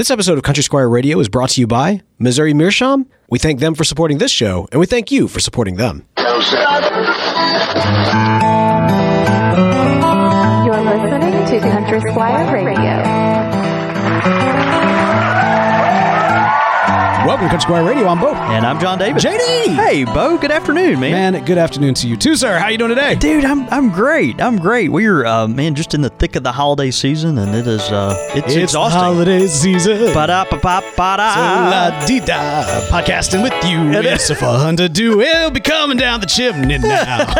This episode of Country Squire Radio is brought to you by Missouri Meerschaum. We thank them for supporting this show, and we thank you for supporting them. You're listening to Country Squire Radio. Welcome to Country Squire Radio. I'm Beau. And I'm Jon David. JD! Hey, Beau. Good afternoon, man. Man, good afternoon to you too, sir. How you doing today? Dude, I'm I'm great. I'm great. We're uh, man just in the thick of the holiday season, and it is uh, it's, exhausting. holiday season. Ba-da, ba-ba, ba-da. La-dee-da. Podcasting with you. It It's a fun to do. We'll be coming down the chimney now.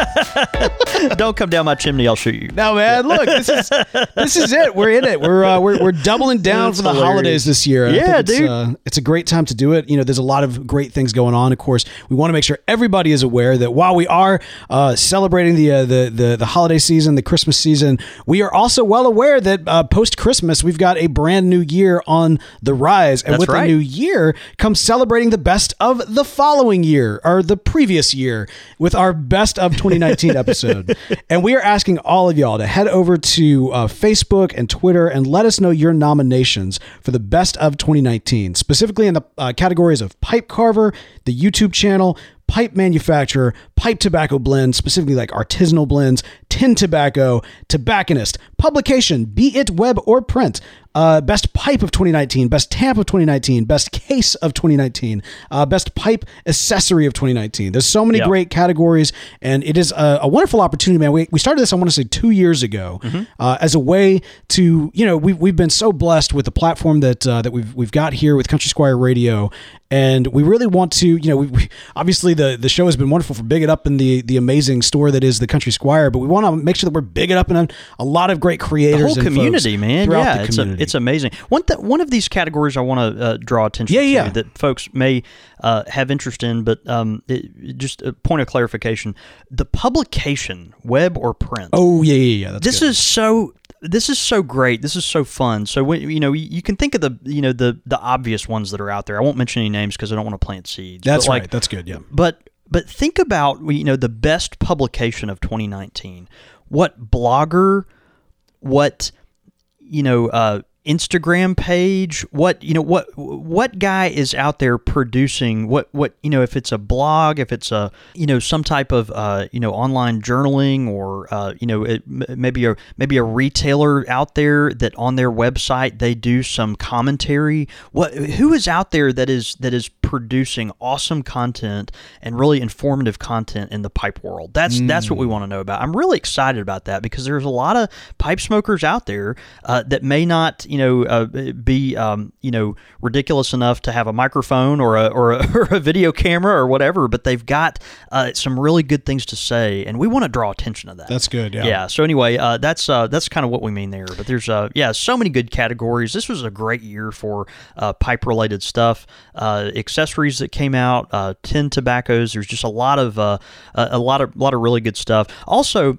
Don't come down my chimney. I'll shoot you. no, man, look, this is this is it. We're in it. We're uh, we're, we're doubling down That's for the hilarious. holidays this year. Yeah, it's, dude. Uh, it's a great time to do it. You know, there's a lot of great things going on. Of course, we want to make sure everybody is aware that while we are uh, celebrating the, uh, the the the holiday season, the Christmas season, we are also well aware that uh, post Christmas we've got a brand new year on the rise, and That's with right. the new year comes celebrating the best of the following year or the previous year with our best of 2019 episode. And we are asking all of y'all to head over to uh, Facebook and Twitter and let us know your nominations for the best of 2019, specifically in the uh, categories of pipe carver, the YouTube channel, pipe manufacturer, pipe tobacco blend, specifically like artisanal blends, tin tobacco, tobacconist, publication, be it web or print, uh, best pipe of 2019, best tamp of 2019, best case of 2019, uh, best pipe accessory of 2019. There's so many Yeah. great categories, and it is a, a wonderful opportunity, man. We, we started this, I want to say, two years ago, uh, as a way to, you know, we, we've been so blessed with the platform that uh, that we've we've got here with Country Squire Radio, and we really want to, you know, we, we obviously the the show has been wonderful for big it up in the the amazing store that is the Country Squire, but we want to make sure that we're big it up in a, a lot of great creators, The whole community, man. throughout Yeah, the it's, community. It's amazing. One th- one of these categories I want to uh, draw attention Yeah, to yeah. that folks may uh, have interest in, but um, it, just a point of clarification: the publication, web or print. oh yeah, yeah, yeah. That's this good. is so this is so great this is so fun so when you know you can think of the you know the the obvious ones that are out there i won't mention any names because i don't want to plant seeds that's but right. That's good. Yeah. but but think about you know the best publication of 2019 what blogger what you know uh Instagram page? What you know what what guy is out there producing? What what you know if it's a blog if it's a you know some type of uh you know online journaling or uh you know it, maybe a maybe a retailer out there that on their website they do some commentary? What who is out there that is that is producing awesome content and really informative content in the pipe world that's that's what we want to know about i'm really excited about that because there's a lot of pipe smokers out there uh, that may not you know uh, be um, you know ridiculous enough to have a microphone or a or a, or a video camera or whatever but they've got uh, some really good things to say and we want to draw attention to that That's good. Yeah. yeah. So anyway, uh, that's uh, that's kind of what we mean there. But there's uh, yeah, so many good categories. This was a great year for uh, pipe related stuff, uh, accessories that came out, uh, tin tobaccos. There's just a lot of uh, a lot of a lot of really good stuff. Also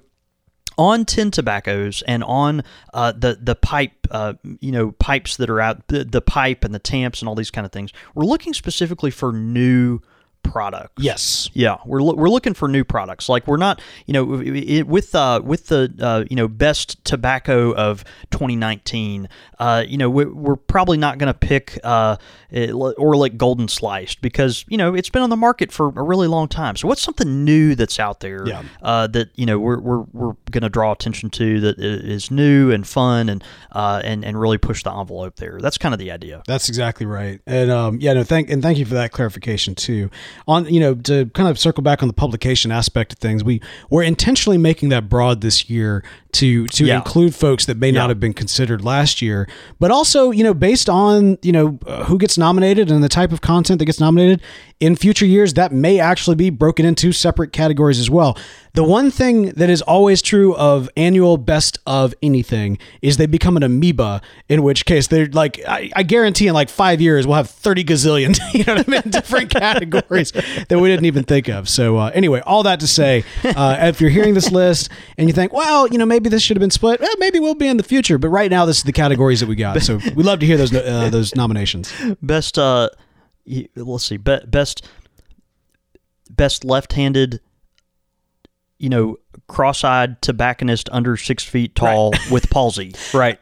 on tin tobaccos and on uh, the the pipe, uh, you know, pipes that are out, the, the pipe and the tamps and all these kind of things. We're looking specifically for new products. Yes. Yeah, we're loo- we're looking for new products. Like we're not, you know, it, with uh, with the uh, you know best tobacco of 2019. Uh, you know, we're, we're probably not going to pick uh, or like Golden Sliced because you know it's been on the market for a really long time. So what's something new that's out there Yeah. uh, that you know we're we're, we're going to draw attention to that is new and fun and uh, and and really push the envelope there. That's kind of the idea. That's exactly right. And um, yeah, no, thank and thank you for that clarification too. On you know to kind of circle back on the publication aspect of things, we we're intentionally making that broad this year to to Yeah. include folks that may Yeah. not have been considered last year, but also you know based on you know uh, who gets nominated and the type of content that gets nominated in future years, that may actually be broken into separate categories as well. The one thing that is always true of annual best of anything is they become an amoeba, in which case they're like, I, I guarantee in like five years we'll have 30 gazillion, you know what I mean, different categories that we didn't even think of. So, uh, anyway, all that to say, uh, if you're hearing this list and you think, well, you know, maybe this should have been split, well, maybe we'll be in the future. But right now, this is the categories that we got. So, we'd love to hear those, uh, those nominations. best uh let's see best best left-handed you know cross-eyed tobacconist under six feet tall with palsy. Right.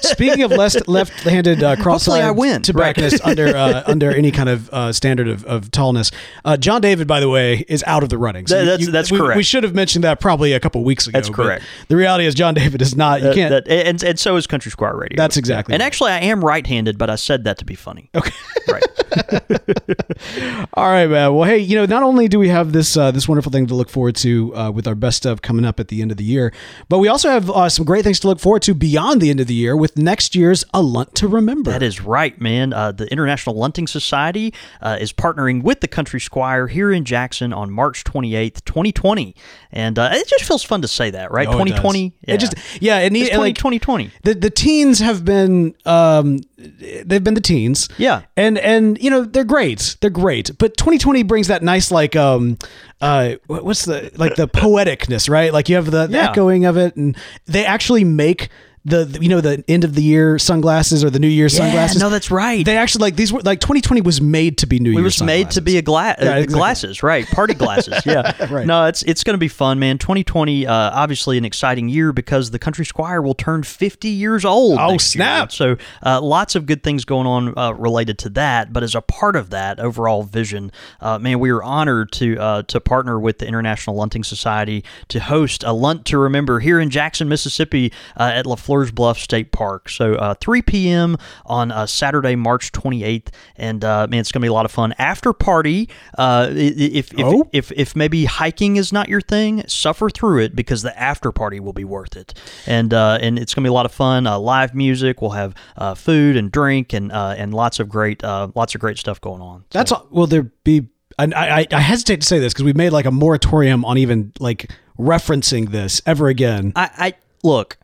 Speaking of left left-handed uh, cross-eyed tobacconist under uh, under any kind of uh, standard of, of tallness, uh, Jon David, by the way, is out of the running. That- that's- that's we, correct. We should have mentioned that probably a couple weeks ago. That's correct. The reality is, Jon David is not. You can't. that- and, and so is Country Squire Radio. That's exactly And right. actually, I am right-handed, but I said that to be funny. Okay. Right. All right, man. Well, hey, you know, not only do we have this uh, this wonderful thing to look forward to uh, with our best of coming up at the end of the year, but we also have uh, some great things to look forward to beyond the end of the year with next year's A Lunt to Remember. That is right, man. Uh, the International Lunting Society uh, is partnering with the Country Squire here in Jackson on March 28th, 2020. And uh, it just feels fun to say that, right? Oh, it does. 2020. It just yeah, it needs It's 20, like 2020. the the teens have been um they've been the teens Yeah. and and you know they're great they're great but 2020 brings that nice like um uh what's the like the poeticness right like you have the, the Yeah. echoing of it and they actually make the, the- you know the end of the year sunglasses or the new year sunglasses no, that's right. they actually like these were like 2020 was made to be new It year was made to be a glass Yeah, uh, exactly. glasses, right? Party glasses, yeah. Right. No, it's it's going to be fun, man. 2020, uh, obviously an exciting year because the Country Squire will turn 50 years old. Oh, next year. snap. So uh, lots of good things going on uh, related to that. But as a part of that overall vision, uh, man, we are honored to uh, to partner with the International Lunting Society to host a Lunt to Remember here in Jackson, Mississippi, uh, at LaFleur's Bluff State Park. So uh, 3 p.m. on uh, Saturday, March 28th, and uh, man, it's going to be a lot of fun. After party, uh, if if, Oh? if if maybe hiking is not your thing, suffer through it because the after party will be worth it. And uh, and it's going to be a lot of fun. Uh, live music. We'll have uh, food and drink and uh, and lots of great uh, lots of great stuff going on. So- That's all, will there be? And I, I I hesitate to say this because we made like a moratorium on even like referencing this ever again. I, I look.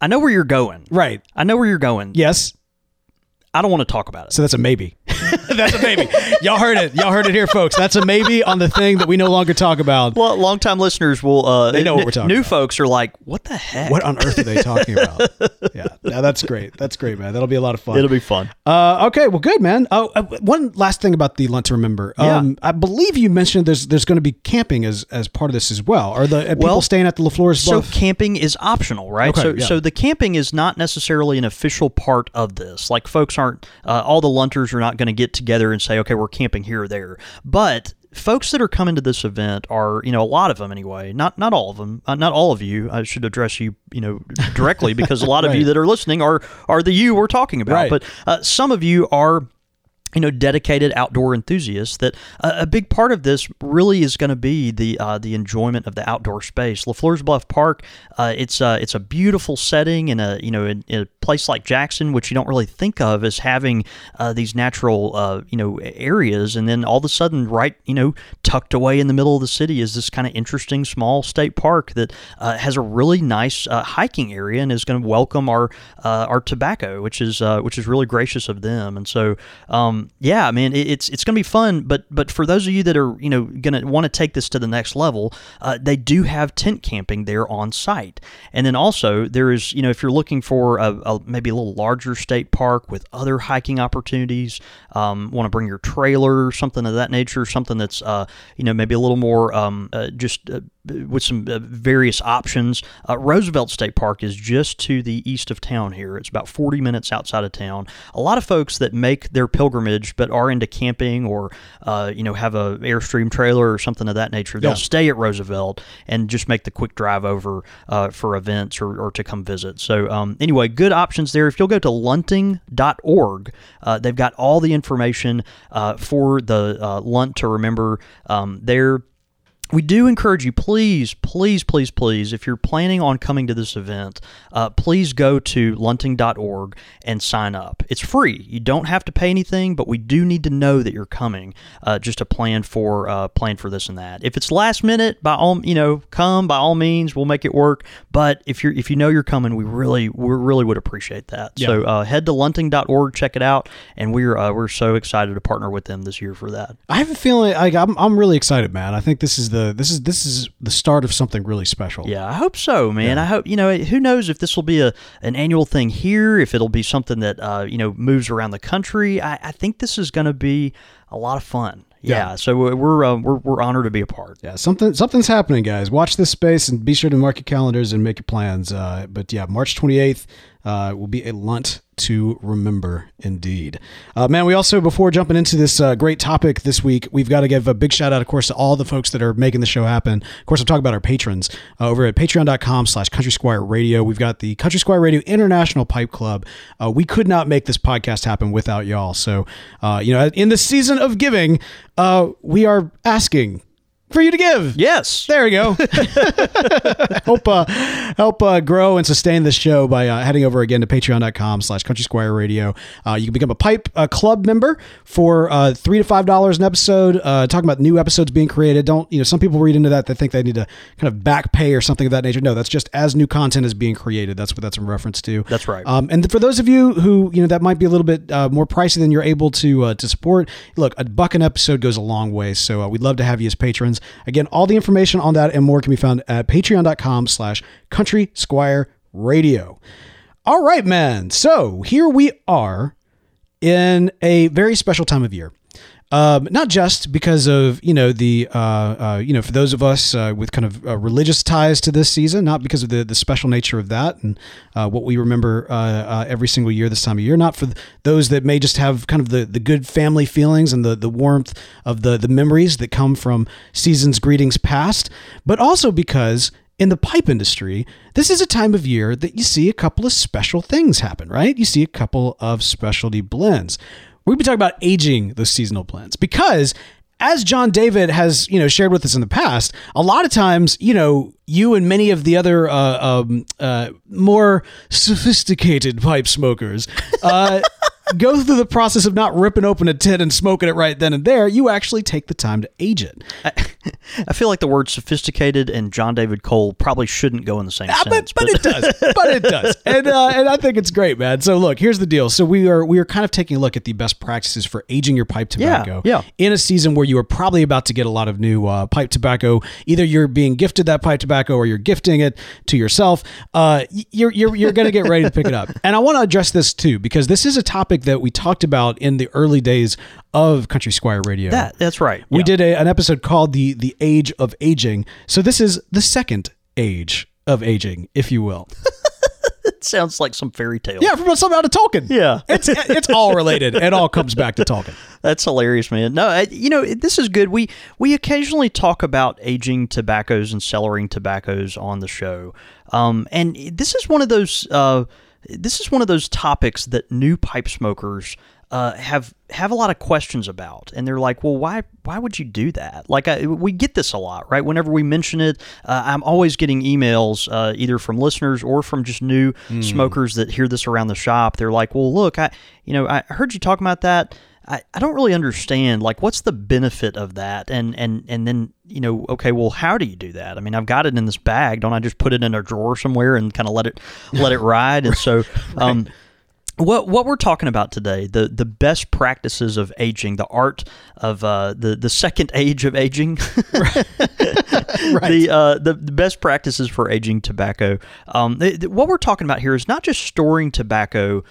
I know where you're going. Right? I know where you're going. Yes. I don't want to talk about it. So that's a maybe. that's a maybe. Y'all heard it. Y'all heard it here, folks. That's a maybe on the thing that we no longer talk about. well, longtime listeners will. Uh, They know what we're talking New about. folks are like, "What the heck?" What on earth are they talking about? yeah, no, that's great. That's great, man. That'll be a lot of fun. It'll be fun. Uh, okay, well, good, man. Oh, uh, one last thing about the Lunt to remember. Um, I believe you mentioned there's there's going to be camping as as part of this as well. Are the uh, people Well, staying at the LaFleur's So Bluff? camping is optional, right? Okay, so yeah. so the camping is not necessarily an official part of this. Like folks aren't uh, all the lunters are not going to get together and say, okay, we're camping here or there. But folks that are coming to this event are, you know, a lot of them anyway. Not not all of them. Uh, not all of you. I should address you, you know, directly because a lot of you that are listening are are the you we're talking about. Right. But uh, some of you are you know, dedicated outdoor enthusiasts. That uh, a big part of this really is going to be the uh, the enjoyment of the outdoor space. Lafleur's Bluff Park, uh, it's uh, it's a beautiful setting in a you know in, in a place like Jackson, which you don't really think of as having uh, these natural you know areas, and then all of a sudden, right you know, tucked away in the middle of the city is this kind of interesting small state park that has a really nice hiking area and is going to welcome our our tobacco, which is which is really gracious of them. And so, um, yeah, man, it, it's it's going to be fun. But but for those of you that are you know going to want to take this to the next level, uh, they do have tent camping there on site. And then also there is you know if you're looking for a, a maybe a little larger state park with other hiking opportunities, um, want to bring your trailer, or something of that nature, something that's uh, you know maybe a little more um, uh, just uh, with some uh, various options. Uh, Roosevelt State Park is just to the east of town here. It's about 40 minutes outside of town. A lot of folks that make their pilgrimage but are into camping or uh, you know have a Airstream trailer or something of that nature, they'll Yeah. stay at Roosevelt and just make the quick drive over uh, for events or, or to come visit. So um, anyway, good options there. If you'll go to lunting.org, uh, they've got all the information uh, for the uh, Lunt to remember um, there we do encourage you, please, please, please, please, if you're planning on coming to this event, uh, please go to lunting.org and sign up. It's free. You don't have to pay anything, but we do need to know that you're coming, uh, just to plan for uh, plan for this and that. If it's last minute, by all you know, come by all means. We'll make it work. But if you're if you know you're coming, we really we really would appreciate that. So uh, head to lunting.org, check it out, and we're uh, we're so excited to partner with them this year for that. I have a feeling like I'm I'm really excited, man. I think this is the this is this is the start of something really special. Yeah, I hope so, man. I hope you know. Who knows if this will be a an annual thing here? If it'll be something that uh, you know moves around the country. I, I think this is going to be a lot of fun, Yeah. So we're we're, uh, we're we're honored to be a part. Yeah, something something's happening, guys. Watch this space and be sure to mark your calendars and make your plans. Uh, but yeah, March 28th uh, will be a lunt to remember, indeed. Uh, man, we also before jumping into this uh, great topic this week, we've got to give a big shout out, of course, to all the folks that are making the show happen. Of course, I'm talking about our patrons uh, over at Patreon.com/slash Country Squire Radio. We've got the Country Squire Radio International Pipe Club. Uh, we could not make this podcast happen without y'all. So, uh, you know, in the season of giving, we are asking for you to give. Yes. There we go. help uh, help uh, grow and sustain this show by uh, heading over again to patreon.com slash country squire radio. Uh, you can become a pipe uh, club member for uh, three to five dollars an episode. Uh, talking about new episodes being created. Don't you know? Some people read into that. They think they need to kind of back pay or something of that nature. No, that's just as new content is being created. That's what that's in reference to. That's right. Um, and for those of you who you know that might be a little bit uh, more pricey than you're able to uh, to support, look, a buck an episode goes a long way. So uh, we'd love to have you as patrons. Again, all the information on that and more can be found at patreon.com slash country squire radio. All right, man. So here we are in a very special time of year. Um, not just because of you know the uh, uh, you know for those of us uh, with kind of uh, religious ties to this season, not because of the the special nature of that and uh, what we remember uh, every single year this time of year. Not for those that may just have kind of the, the good family feelings and the the warmth of the the memories that come from seasons greetings past, but also because in the pipe industry, this is a time of year that you see a couple of special things happen, right? You see a couple of specialty blends. We've been talking about aging those seasonal blends because as Jon David has, you know, shared with us in the past, a lot of times, you know, you and many of the other uh, um, uh, more sophisticated pipe smokers uh, go through the process of not ripping open a tin and smoking it right then and there. You actually take the time to age it. I feel like the word sophisticated and Jon David Cole probably shouldn't go in the same Ah, sentence. but, but it does. But it does. And uh, and I think it's great, man. So look, here's the deal. So we are we are kind of taking a look at the best practices for aging your pipe tobacco. yeah. In a season where you are probably about to get a lot of new uh, pipe tobacco. Either you're being gifted that pipe tobacco or you're gifting it to yourself. Uh, you're you're you're going to get ready to pick it up. And I want to address this too because this is a topic that we talked about in the early days of Country Squire Radio. that that's right. We Yeah. did a, an episode called the the age of aging. So this is the second age of aging, if you will. It sounds like some fairy tale. Yeah, from something out of Tolkien. Yeah. it's it's all related. It all comes back to Tolkien. That's hilarious, man. No, I, you know this is good. We we occasionally talk about aging tobaccos and cellaring tobaccos on the show, um, and this is one of those. Uh, this is one of those topics that new pipe smokers uh, have have a lot of questions about, and they're like, "Well, why why would you do that?" Like, I, we get this a lot, right? Whenever we mention it, uh, I'm always getting emails uh, either from listeners or from just new smokers that hear this around the shop. They're like, "Well, look, I you know I heard you talk about that." I, I don't really understand like what's the benefit of that and and and then you know okay well how do you do that i mean i've got it in this bag don't i just put it in a drawer somewhere and kind of let it let it ride and so um what what we're talking about today the the best practices of aging the art of uh, the the second age of aging. The, uh, the the best practices for aging tobacco. Um, th- th- what we're talking about here is not just storing tobacco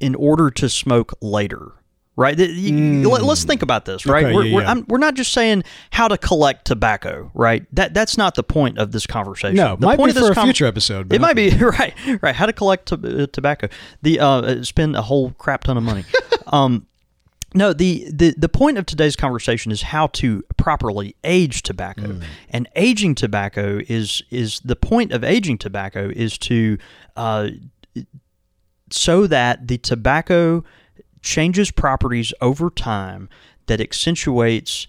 in order to smoke later right you- let, us think about this right Mm. Okay, we're, yeah, we're, yeah. I'm, we're not just saying how to collect tobacco right that that's not the point of this conversation No, the might point be of this for a future episode, but it might be right right how to collect to, uh, tobacco the uh, spend a whole crap ton of money um no, the, the the point of today's conversation is how to properly age tobacco. Mm. And aging tobacco is is the point of aging tobacco is to uh, so that the tobacco changes properties over time that accentuates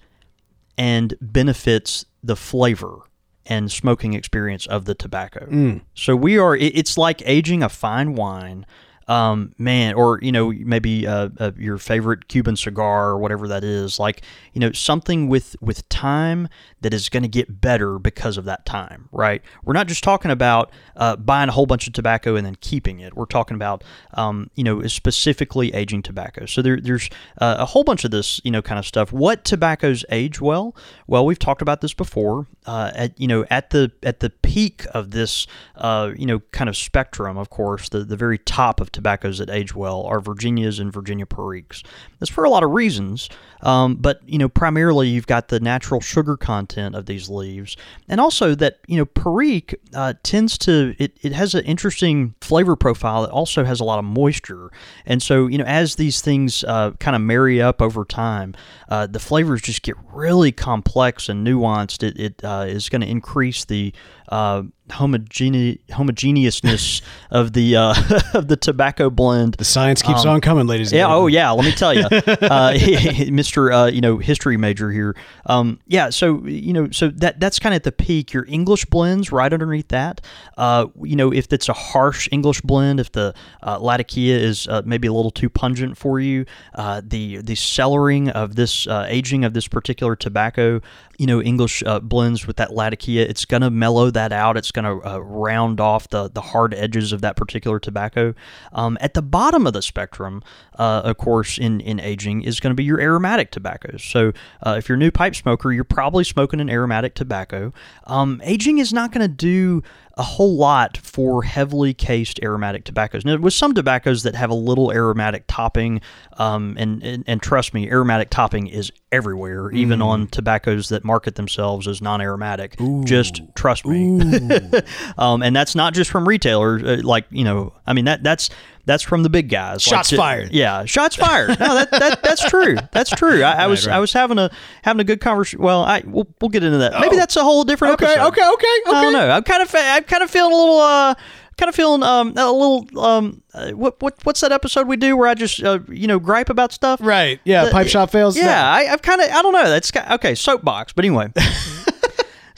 and benefits the flavor and smoking experience of the tobacco. Mm. So we are, it's like aging a fine wine. Um, man, or you know, maybe uh, uh, your favorite Cuban cigar or whatever that is, like you know, something with with time that is going to get better because of that time, right? We're not just talking about uh, buying a whole bunch of tobacco and then keeping it. We're talking about, um, you know, specifically aging tobacco. So there, there's uh, a whole bunch of this, you know, kind of stuff. What tobaccos age well? Well, we've talked about this before. Uh, at you know, at the at the peak of this, uh, you know, kind of spectrum, of course, the the very top of tobaccos that age well are Virginias and Virginia Periques. That's for a lot of reasons, um, but you know primarily you've got the natural sugar content of these leaves, and also that you know Perique uh, tends to it, it has an interesting flavor profile. It also has a lot of moisture, and so you know as these things uh, kind of marry up over time, uh, the flavors just get really complex and nuanced. It, it uh, Uh, is going to increase the uh, homogene- homogeneousness of the uh, of the tobacco blend. The science keeps on coming, ladies. And Um, Yeah. gentlemen. Oh, yeah. Let me tell you, uh, Mister, uh, you know, history major here. Um, yeah. So you know, so that that's kind of at the peak. Your English blends right underneath that. Uh, you know, if it's a harsh English blend, if the uh, Latakia is uh, maybe a little too pungent for you, uh, the the cellaring of this uh, aging of this particular tobacco, you know, English uh, blends with that Latakia, it's going to mellow that out. It's going to uh, round off the the hard edges of that particular tobacco. Um, at the bottom of the spectrum, uh, of course, in, in aging is going to be your aromatic tobaccos. So uh, if you're a new pipe smoker, you're probably smoking an aromatic tobacco. Um, aging is not going to do a whole lot for heavily cased aromatic tobaccos. Now, with some tobaccos that have a little aromatic topping, um, and, and and trust me, aromatic topping is everywhere, even on tobaccos that market themselves as non-aromatic. Just trust me. um, and that's not just from retailers. Uh, like you know, I mean that that's that's from the big guys. Shots j- fired. Yeah, shots fired. No, that, that that's true. That's true. I, I was right. I was having a having a good conversation. Well, I we'll, we'll get into that. Maybe Oh. that's a whole different Okay, episode. okay, okay, I don't okay. know. I'm kind of I'm kind of feeling a little uh kind of feeling um a little um uh, what what what's that episode we do where I just uh, you know gripe about stuff. Right. Yeah. The- pipe shop fails. Yeah, I, I've kind of I don't know. That's okay. Soapbox, but anyway.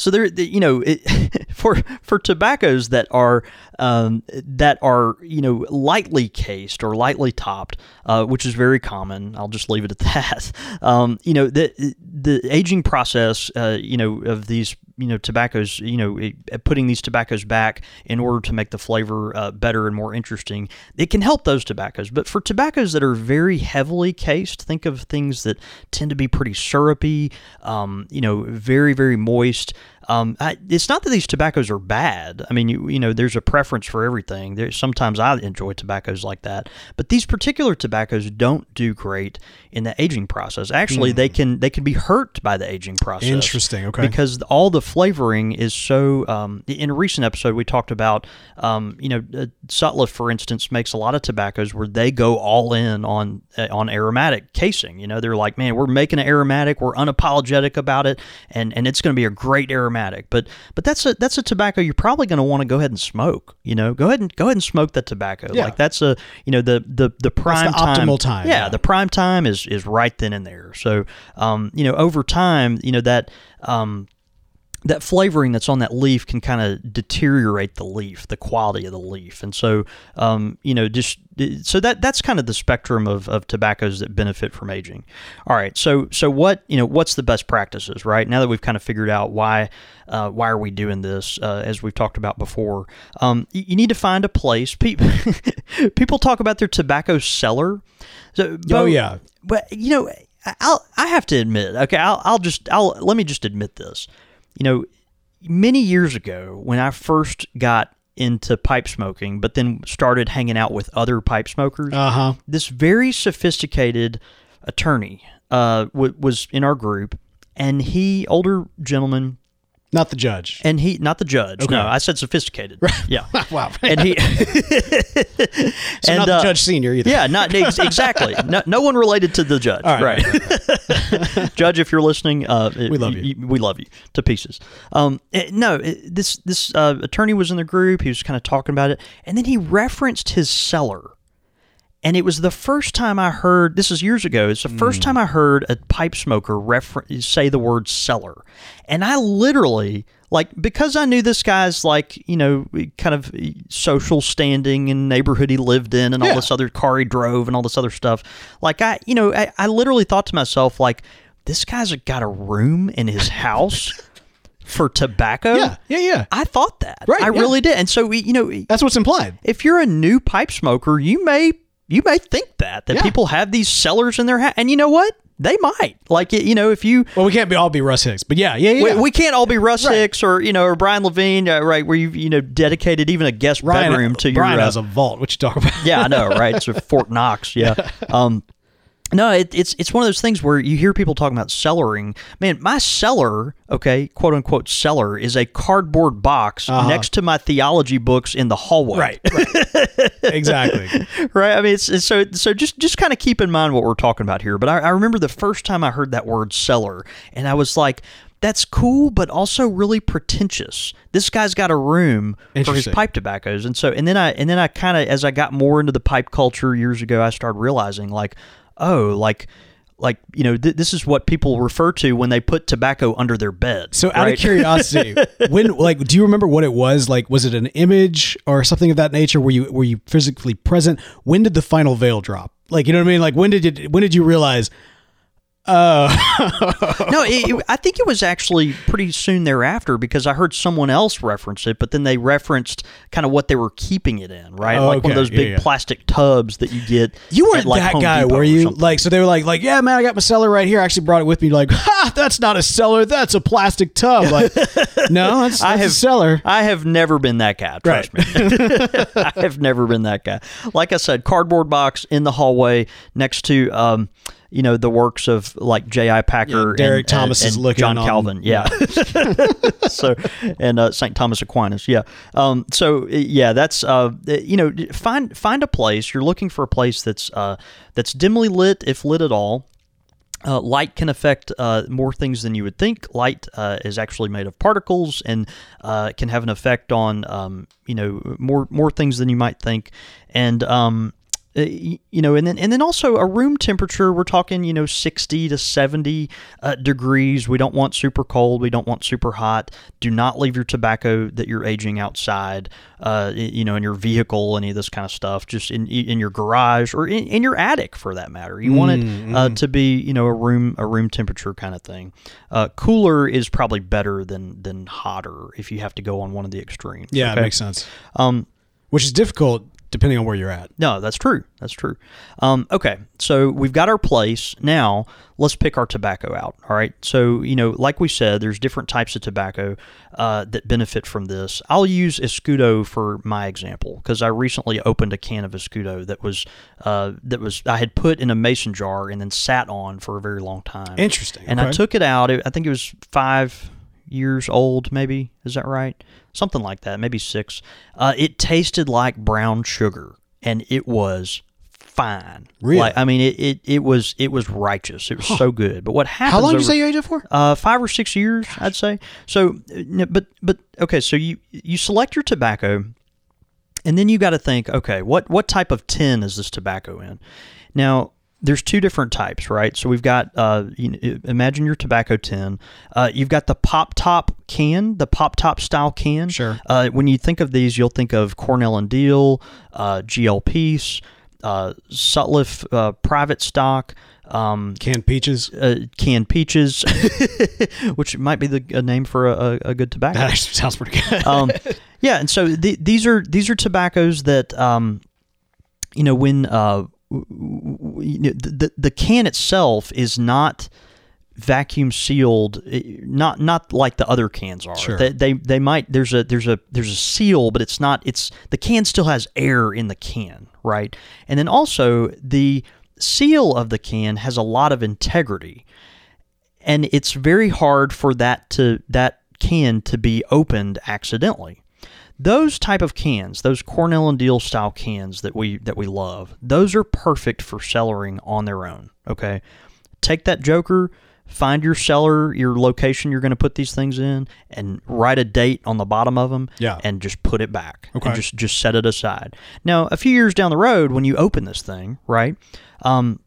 so there, the- you know, it, for for tobaccos that are um, that are you know lightly cased or lightly topped, uh, which is very common. I'll just leave it at that. Um, you know, the the aging process, uh, you know, of these you know tobaccos you know it- putting these tobaccos back in order to make the flavor uh, better and more interesting it can help those tobaccos but for tobaccos that are very heavily cased think of things that tend to be pretty syrupy um, you know very very moist um, I, it's not that these tobaccos are bad. I mean, you you know, there's a preference for everything. There's sometimes I enjoy tobaccos like that, but these particular tobaccos don't do great in the aging process. Actually, they can they can be hurt by the aging process. Interesting, okay. Because all the flavoring is so. Um, in a recent episode, we talked about, um, you know, uh, Sutliff, for instance, makes a lot of tobaccos where they go all in on uh, on aromatic casing. You know, they're like, man, we're making an aromatic, we're unapologetic about it, and and it's going to be a great aromatic. But but that's a that's a tobacco you're probably going to want to go ahead and smoke. You know, go ahead and go ahead and smoke that tobacco. Yeah. Like that's a you know the the the prime the optimal time, Yeah, yeah. the prime time is is right then and there. So um, you know, over time, you know that um that flavoring that's on that leaf can kind of deteriorate the leaf, the quality of the leaf, and so um, you know just so that that's kind of the spectrum of, of tobaccos that benefit from aging. All right, so so what you know what's the best practices, right? Now that we've kind of figured out why uh, why are we doing this, uh, as we've talked about before, um, you, you need to find a place. People people talk about their tobacco cellar. So, Beau- yeah. but you know, I'll I have to admit, okay, I'll I'll just I'll let me just admit this. You know, many years ago when I first got into pipe smoking, but then started hanging out with other pipe smokers, Uh huh. this very sophisticated attorney uh, w- was in our group, and he older gentleman, Not the judge. and he not the judge. Okay. No, I said sophisticated. Yeah, wow. and he so and, not the uh, judge senior either. yeah, not ex- exactly. No, no one related to the judge. All right, right. judge, if you're listening, uh, We love you. We love you to pieces. Um, eh, no, eh, this this uh, attorney was in the group. He was kind of talking about it, and then he referenced his cellar. And it was the first time I heard. This is years ago. It's the first hmm. time I heard a pipe smoker refer- say the word cellar, and I literally like because I knew this guy's like you know kind of social standing and neighborhood he lived in and all Yeah. this other car he drove and all this other stuff. Like I you know I, I literally thought to myself like this guy's got a room in his house for tobacco. Yeah. Yeah. Yeah. I thought that. Right, I yeah. really did. And so we, you know, That's what's implied. if you're a new pipe smoker, you may you may think that that Yeah. people have these cellars in their house, and you know what? they might like it. You know, if you Well, we can't be all be Russ Hicks, but yeah, yeah, yeah. we, we can't all be Russ Right. Hicks or you know or Brian Levine, uh, right? Where you've you know dedicated even a guest Ryan, bedroom to Brian your uh, has a vault. What you talk about? yeah, I know, right? It's a Fort Knox, yeah. Um, no, it, it's it's one of those things where you hear people talking about cellaring. Man, my cellar, okay, quote unquote cellar, is a cardboard box uh-huh. next to my theology books in the hallway. right, right. exactly. right. I mean, it's, it's so so. Just just kind of keep in mind what we're talking about here. But I, I remember the first time I heard that word cellar, and I was like. That's cool, but also really pretentious. This guy's got a room for his pipe tobaccos, and so and then I and then I kind of as I got more into the pipe culture years ago, I started realizing like, oh, like like you know th- this is what people refer to when they put tobacco under their bed. So, out right? of curiosity, when like, do you remember what it was? Like, was it an image or something of that nature? Were you were you physically present? When did the final veil drop? Like, you know what I mean? Like, when did you when did you realize? No, it, it- I think it was actually pretty soon thereafter because I heard someone else reference it, but then they referenced kind of what they were keeping it in, right? Oh, like one of those big yeah. plastic tubs that you get. You weren't at, like, that Home guy, Depot were you? Like, so they were like, like, yeah, man, I got my cellar right here. I actually brought it with me. Like, ha, that's not a cellar. That's a plastic tub. Like, no, that's, that's I a have cellar. I have never been that guy. Trust me, I have never been that guy. Like I said, cardboard box in the hallway next to, um, you know, the works of like J.I. Packer, Yeah, Derek and, Thomas and, is and looking John on- Calvin. Yeah. so and uh, Saint Thomas Aquinas. Yeah. Um, so yeah, that's uh, you know, find find a place. You're looking for a place that's uh, that's dimly lit, if lit at all. Uh, light can affect uh, more things than you would think. Light uh, is actually made of particles and uh, can have an effect on um, you know more more things than you might think. And um, uh, you know, and then and then also a room temperature. We're talking you know sixty to seventy uh, degrees. We don't want super cold. We don't want super hot. Do not leave your tobacco that you're aging outside. Uh, you know, in your vehicle, any of this kind of stuff. Just in in your garage or in, in your attic, for that matter. You want it uh, to be you know a room a room temperature kind of thing. Uh, cooler is probably better than than hotter if you have to go on one of the extremes. Yeah, okay? it makes sense. Um, Which is difficult depending on where you're at. no, that's true. That's true. Um, okay, so we've got our place. Now let's pick our tobacco out. All right. So you know, like we said, there's different types of tobacco uh, that benefit from this. I'll use Escudo for my example because I recently opened a can of Escudo that was uh, that was I had put in a mason jar and then sat on for a very long time. Interesting. And I took it out. I think it was five years old, maybe. Is that right? Something like that. Maybe six. Uh, it tasted like brown sugar, and it was fine. Really? Like, I mean, it, it, it was it was righteous. It was so good. But what happened? How long did you say you aged it for? Uh, five or six years, I'd say. So, but but okay. So you you select your tobacco, and then you got to think, okay, what what type of tin is this tobacco in? Now, there's two different types, right? So we've got, uh, you know, imagine your tobacco tin. Uh, you've got the pop top can, the pop top style can. Sure. Uh, when you think of these, you'll think of Cornell and Diehl, uh, GL Pease, uh, Sutliff uh, Private Stock. Um, Canned peaches. uh, canned peaches, which might be the a name for a, a, a good tobacco. That actually sounds pretty good. um, yeah, and so the, these are these are tobaccos that um, you know when w- w- you know, the the can itself is not vacuum sealed eh, not not like the other cans are Sure. they, they they might there's a there's a there's a seal but it's not it's the can still has air in the can right and then also the seal of the can has a lot of integrity and it's very hard for that to that can to be opened accidentally. Those type of cans, those Cornell and Diehl style cans that we that we love, those are perfect for cellaring on their own. Okay, take that Joker, find your cellar, your location you're going to put these things in, and write a date on the bottom of them. Yeah. and just put it back. Okay. just just set it aside. Now, a few years down the road, when you open this thing, right? Um,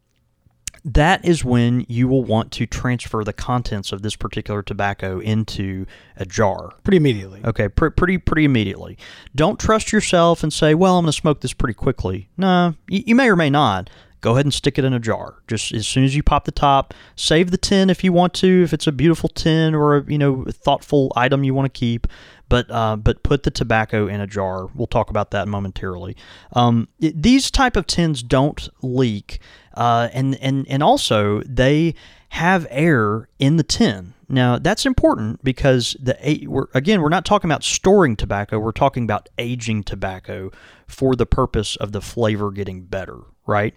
that is when you will want to transfer the contents of this particular tobacco into a jar. pretty immediately. Okay, pr- pretty pretty immediately. Don't trust yourself and say, "Well, I'm going to smoke this pretty quickly." No, you, you may or may not. Go ahead and stick it in a jar. Just as soon as you pop the top, save the tin if you want to, if it's a beautiful tin or a you know thoughtful item you want to keep. But uh, but put the tobacco in a jar. We'll talk about that momentarily. Um, it- these type of tins don't leak, uh, and and and also they have air in the tin. Now that's important because the we're, again we're not talking about storing tobacco. We're talking about aging tobacco for the purpose of the flavor getting better, right?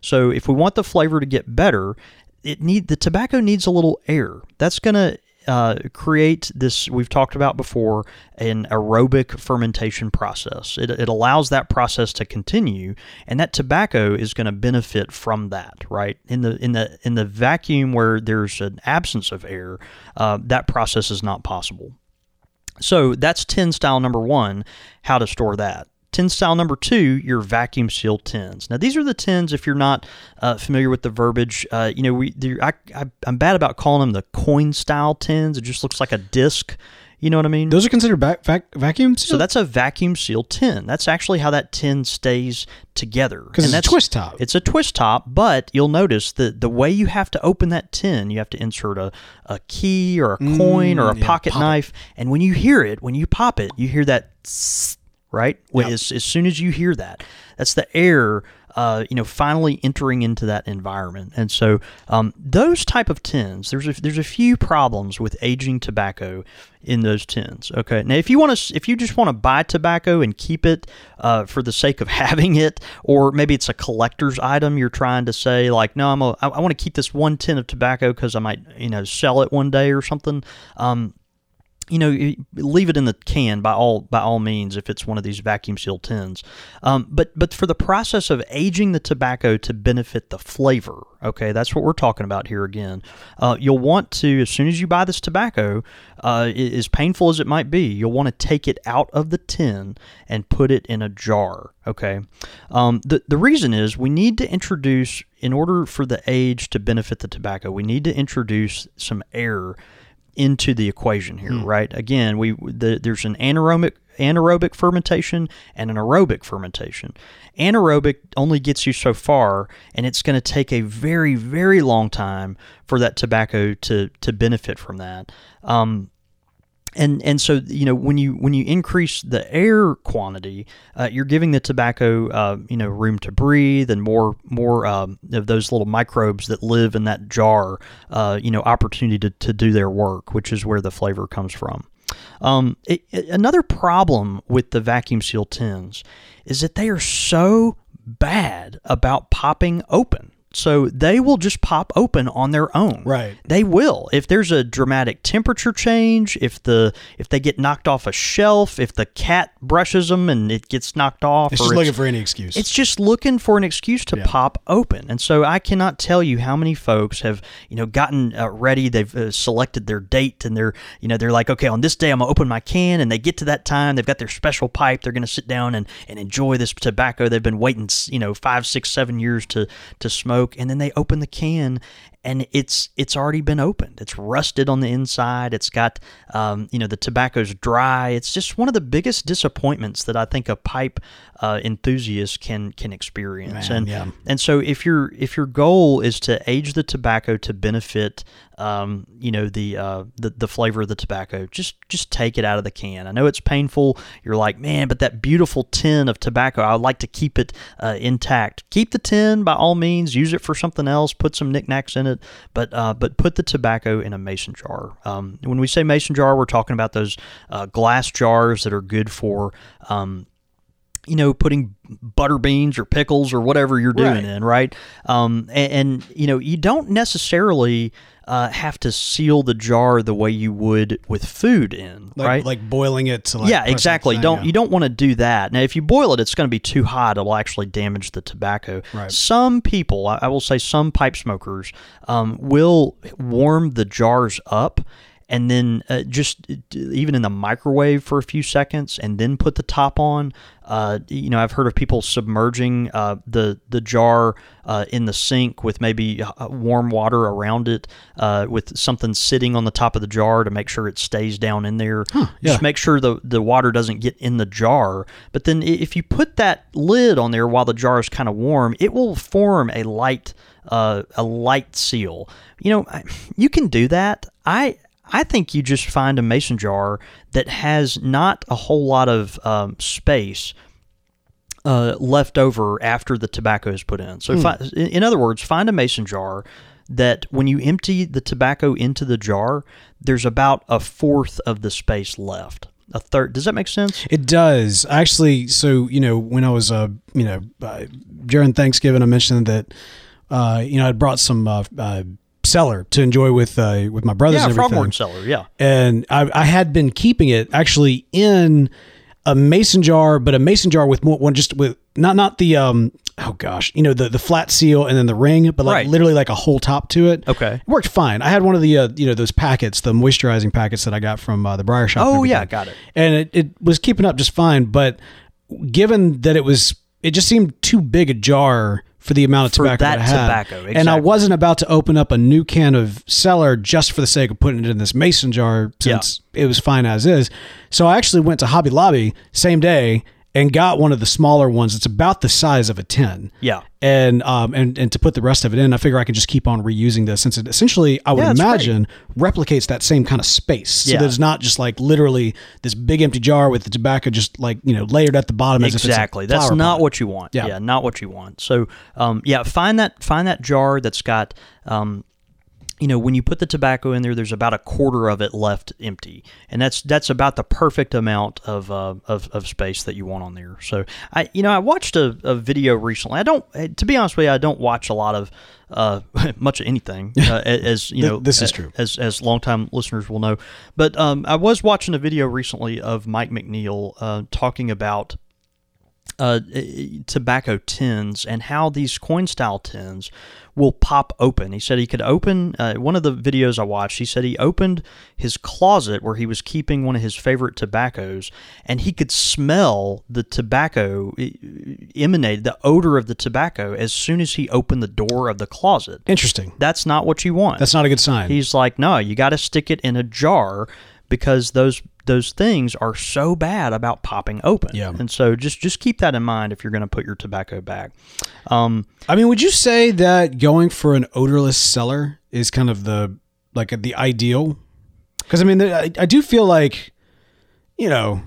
So if we want the flavor to get better, it need the tobacco needs a little air. That's gonna uh, create this we've talked about before an aerobic fermentation process. It, it allows that process to continue, and that tobacco is going to benefit from that. Right in the in the in the vacuum where there's an absence of air, uh, that process is not possible. So that's 10 style number one, how to store that. Tin style number two, your vacuum sealed tins. Now these are the tins. If you're not uh, familiar with the verbiage, uh, you know we I, I, I'm bad about calling them the coin style tins. It just looks like a disc. You know what I mean? Those are considered vac- vac- vacuum so that's a vacuum sealed tin. That's actually how that tin stays together. because it's a that's- twist top. it's a twist top, but you'll notice that the way you have to open that tin, you have to insert a, a key or a coin or a Mm, yeah, pocket knife. And when you hear it, when you pop it, you hear that tss, right? When- As, as soon as you hear that, that's the air, uh, you know, finally entering into that environment. And so um, those type of tins, there's a, there's a few problems with aging tobacco in those tins. Okay, now if you want to, if you just want to buy tobacco and keep it uh, for the sake of having it, or maybe it's a collector's item, you're trying to say like, no, I'm a, I, I want to keep this one tin of tobacco because I might, you know, sell it one day or something. Um, you know, leave it in the can by all by all means if it's one of these vacuum sealed tins. Um, but but for the process of aging the tobacco to benefit the flavor, okay, that's what we're talking about here again. Uh, you'll want to as soon as you buy this tobacco, uh, as painful as it might be, you'll want to take it out of the tin and put it in a jar. Okay, um, the the reason is we need to introduce in order for the age to benefit the tobacco, we need to introduce some air into the equation here, right? Again, we the, there's an anaerobic anaerobic fermentation and an aerobic fermentation. Anaerobic only gets you so far, and it's going to take a very very long time for that tobacco to to benefit from that. Um, and and so you know when you when you increase the air quantity, uh, you're giving the tobacco uh, you know room to breathe and more more um, of those little microbes that live in that jar uh, you know opportunity to, to do their work, which is where the flavor comes from. Um, it, it- another problem with the vacuum seal tins is that they are so bad about popping open. So they will just pop open on their own. Right. They will. If there's a dramatic temperature change, if the if they get knocked off a shelf, if the cat brushes them and it gets knocked off, It's just looking for any excuse. it's just looking for an excuse to pop open. And so I cannot tell you how many folks have, you know, gotten uh, ready. They've uh, selected their date and they're, you know, they're like, okay, on this day I'm going to open my can. And they get to that time. They've got their special pipe. They're going to sit down and, and enjoy this tobacco they've been waiting, you know, five, six, seven years to, to smoke. And then they open the can and it's it's already been opened. It's rusted on the inside. It's got um, you know the tobacco's dry. It's just one of the biggest disappointments that I think a pipe uh, enthusiast can can experience. Man, and yeah. and so if your if your goal is to age the tobacco to benefit um, you know the, uh, the the flavor of the tobacco, just just take it out of the can. I know it's painful. You're like, man, but that beautiful tin of tobacco, I'd like to keep it uh, intact. Keep the tin by all means. Use it for something else. Put some knickknacks in it, but uh, but put the tobacco in a mason jar. Um, when we say mason jar, we're talking about those uh, glass jars that are good for. Um, you know, putting butter beans or pickles or whatever you're doing Right. in, right? Um, and, and you know, you don't necessarily uh, have to seal the jar the way you would with food in, like, right? like boiling it to like yeah, exactly. thing, Don't yeah. you don't want to do that. Now, if you boil it, it's going to be too hot. It'll actually damage the tobacco. Right. Some people, I, I will say, some pipe smokers um, will warm the jars up and then uh, just uh, even in the microwave for a few seconds, and then put the top on. Uh, you know, I've heard of people submerging uh, the the jar uh, in the sink with maybe uh, warm water around it, uh, with something sitting on the top of the jar to make sure it stays down in there. yeah. Just make sure the the water doesn't get in the jar. But then if you put that lid on there while the jar is kind of warm, it will form a light uh, a light seal. You know, you can do that. I I think you just find a mason jar that has not a whole lot of um, space uh, left over after the tobacco is put in. So, in in other words, find a mason jar that when you empty the tobacco into the jar, there's about a fourth of the space left. A third. Does that make sense? It does actually. So you know, when I was uh, you know, uh, during Thanksgiving, I mentioned that uh, you know, I'd brought some uh, uh, cellar to enjoy with uh, with my brothers Yeah. Frog Morton cellar. Yeah. and I, I had been keeping it actually in a mason jar, but a mason jar with more, one just with not not the um oh gosh you know the the flat seal and then the ring, but like Right. literally like a whole top to it. Okay. it worked fine. I had one of the uh, you know those packets, the moisturizing packets that I got from uh, the Briar Shop. Oh, yeah, got it. And it, it was keeping up just fine, but given that it was, it just seemed too big a jar for the amount of For tobacco that I had. tobacco, And I wasn't about to open up a new can of cellar just for the sake of putting it in this mason jar since it was fine as is. So I actually went to Hobby Lobby same day and got one of the smaller ones. It's about the size of a tin. Yeah. And um and, and to put the rest of it in, I figure I can just keep on reusing this since it essentially I would Yeah, great. imagine replicates that same kind of space. So Yeah. that it's not just like literally this big empty jar with the tobacco just like, you know, layered at the bottom as if exactly that's not pot. what you want Yeah. yeah. not what you want so um, yeah find that find that jar that's got um, you know when you put the tobacco in there there's about a quarter of it left empty. And that's that's about the perfect amount of, uh, of, of space that you want on there. So i you know i watched a, a video recently. I don't eh, to be honest with you i don't watch a lot of uh, much of anything uh, as you know this is true. as as longtime listeners will know. But um, i was watching a video recently of mike mcneil uh, talking about uh, tobacco tins and how these coin style tins will pop open. He said he could open uh, one of the videos I watched. He said he opened his closet where he was keeping one of his favorite tobaccos, and he could smell the tobacco emanate the odor of the tobacco as soon as he opened the door of the closet. Interesting. That's not what you want. That's not a good sign. He's like, no, you got to stick it in a jar because those those things are so bad about popping open. Yeah. And so just just keep that in mind if you're going to put your tobacco back. Um, I mean, would you say that going for an odorless cellar is kind of the like the ideal? Because I mean, I, I do feel like, you know,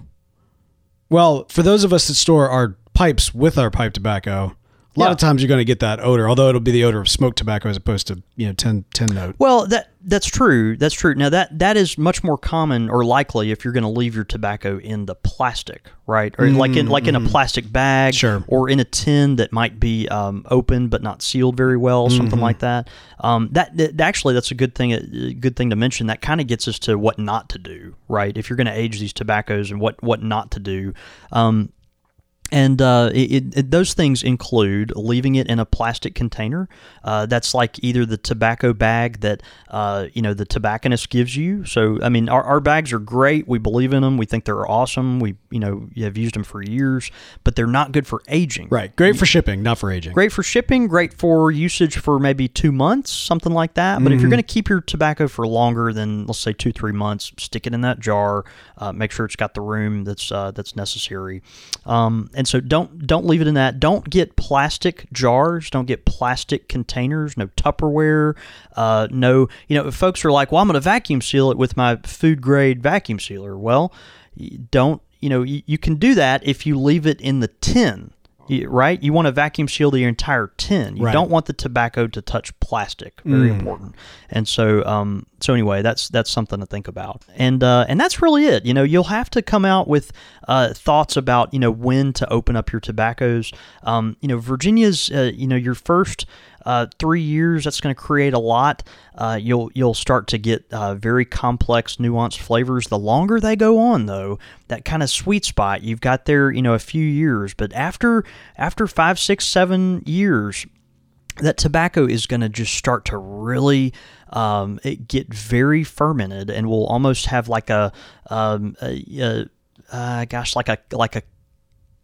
well, for those of us that store our pipes with our pipe tobacco, a lot Yeah. of times you're going to get that odor, although it'll be the odor of smoked tobacco as opposed to you know tin, tin note. well, that that's true. That's true. Now that that is much more common or likely if you're going to leave your tobacco in the plastic, right? Or like in like in a plastic bag, Mm-hmm. Sure. or in a tin that might be um, open but not sealed very well, something Mm-hmm. like that. Um, that, that actually that's a good thing. A good thing to mention. That kind of gets us to what not to do, right? If you're going to age these tobaccos and what what not to do. Um, and uh, it, it, those things include leaving it in a plastic container. Uh, that's like either the tobacco bag that uh, you know the tobacconist gives you. So I mean, our, our bags are great. We believe in them. We think they're awesome. We you know have used them for years, but they're not good for aging. Right. Great for shipping, not for aging. Great for shipping, great for usage for maybe two months, something like that. But if you're going to keep your tobacco for longer than, let's say, two, three months, stick it in that jar. Uh, make sure it's got the room that's uh, that's necessary. Um, and so don't don't leave it in that. Don't get plastic jars. Don't get plastic containers. No Tupperware. Uh, no, you know, folks are like, well, I'm going to vacuum seal it with my food grade vacuum sealer. Well, don't. You know, you, you can do that if you leave it in the tin. Right? You want to vacuum seal the entire tin. You Right. don't want the tobacco to touch plastic. Very important. And so, um, so anyway, that's that's something to think about. And uh, and that's really it. You know, you'll have to come out with uh, thoughts about you know when to open up your tobaccos. Um, you know, Virginia's uh, you know your first. Uh, three years that's going to create a lot. Uh, you'll you'll start to get uh, very complex, nuanced flavors. The longer they go on, though, that kind of sweet spot you've got there, you know, a few years. But after after five, six, seven years, that tobacco is going to just start to really um, get very fermented and will almost have like a, um, a, a uh, gosh like a like a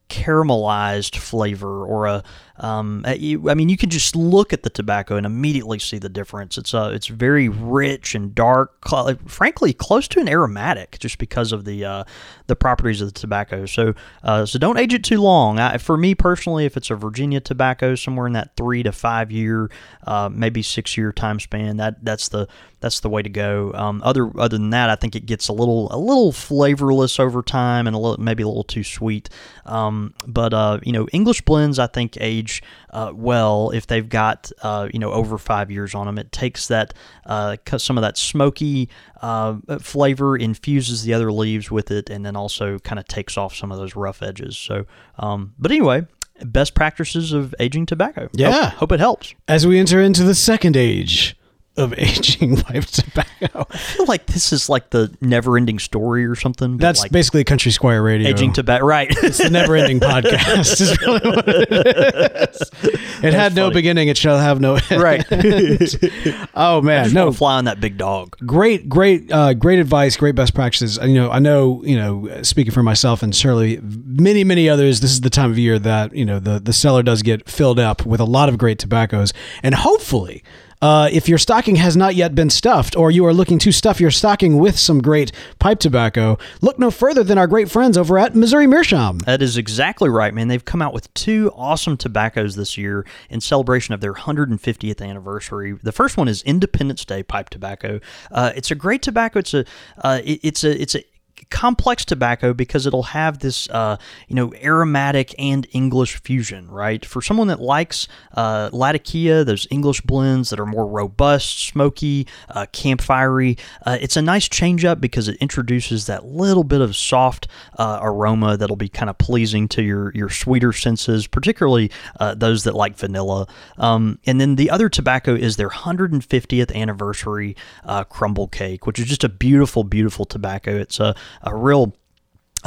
caramelized flavor or a um, uh, you, I mean you can just look at the tobacco and immediately see the difference it's uh, it's very rich and dark cl- frankly close to an aromatic just because of the uh, the properties of the tobacco so uh, so don't age it too long I, for me personally if it's a Virginia tobacco somewhere in that 3 to 5 year uh, maybe 6 year time span that that's the that's the way to go. Um, other other than that, I think it gets a little a little flavorless over time and a little maybe a little too sweet. Um, but uh, you know, English blends I think age uh, well if they've got uh, you know over five years on them. It takes that uh, some of that smoky uh, flavor, infuses the other leaves with it, and then also kind of takes off some of those rough edges. So, um, but anyway, best practices of aging tobacco. Yeah. hope, hope it helps. As we enter into the second age of aging pipe tobacco. I feel like this is like the never-ending story or something. That's like basically Country Squire Radio. aging tobacco, right? It's the never ending podcast, is really what it is. It had no funny. beginning, it shall have no end. right. Oh, man. No, fly on that big dog. great great uh, great advice great best practices you know i know you know speaking for myself and surely many many others this is the time of year that you know the the cellar does get filled up with a lot of great tobaccos and hopefully uh, if your stocking has not yet been stuffed, or you are looking to stuff your stocking with some great pipe tobacco, look no further than our great friends over at Missouri Meerschaum. That is exactly right, man. They've come out with two awesome tobaccos this year in celebration of their 150th anniversary. The first one is Independence Day pipe tobacco. Uh, it's a great tobacco. It's a uh, it- it's a it's a complex tobacco because it'll have this uh, you know aromatic and English fusion, right? For someone that likes uh, Latakia, those English blends that are more robust, smoky, uh, campfirey, uh, it's a nice change up because it introduces that little bit of soft uh, aroma that'll be kind of pleasing to your your sweeter senses, particularly uh, those that like vanilla. Um, and then the other tobacco is their 150th anniversary uh, crumble cake, which is just a beautiful, beautiful tobacco. It's a a real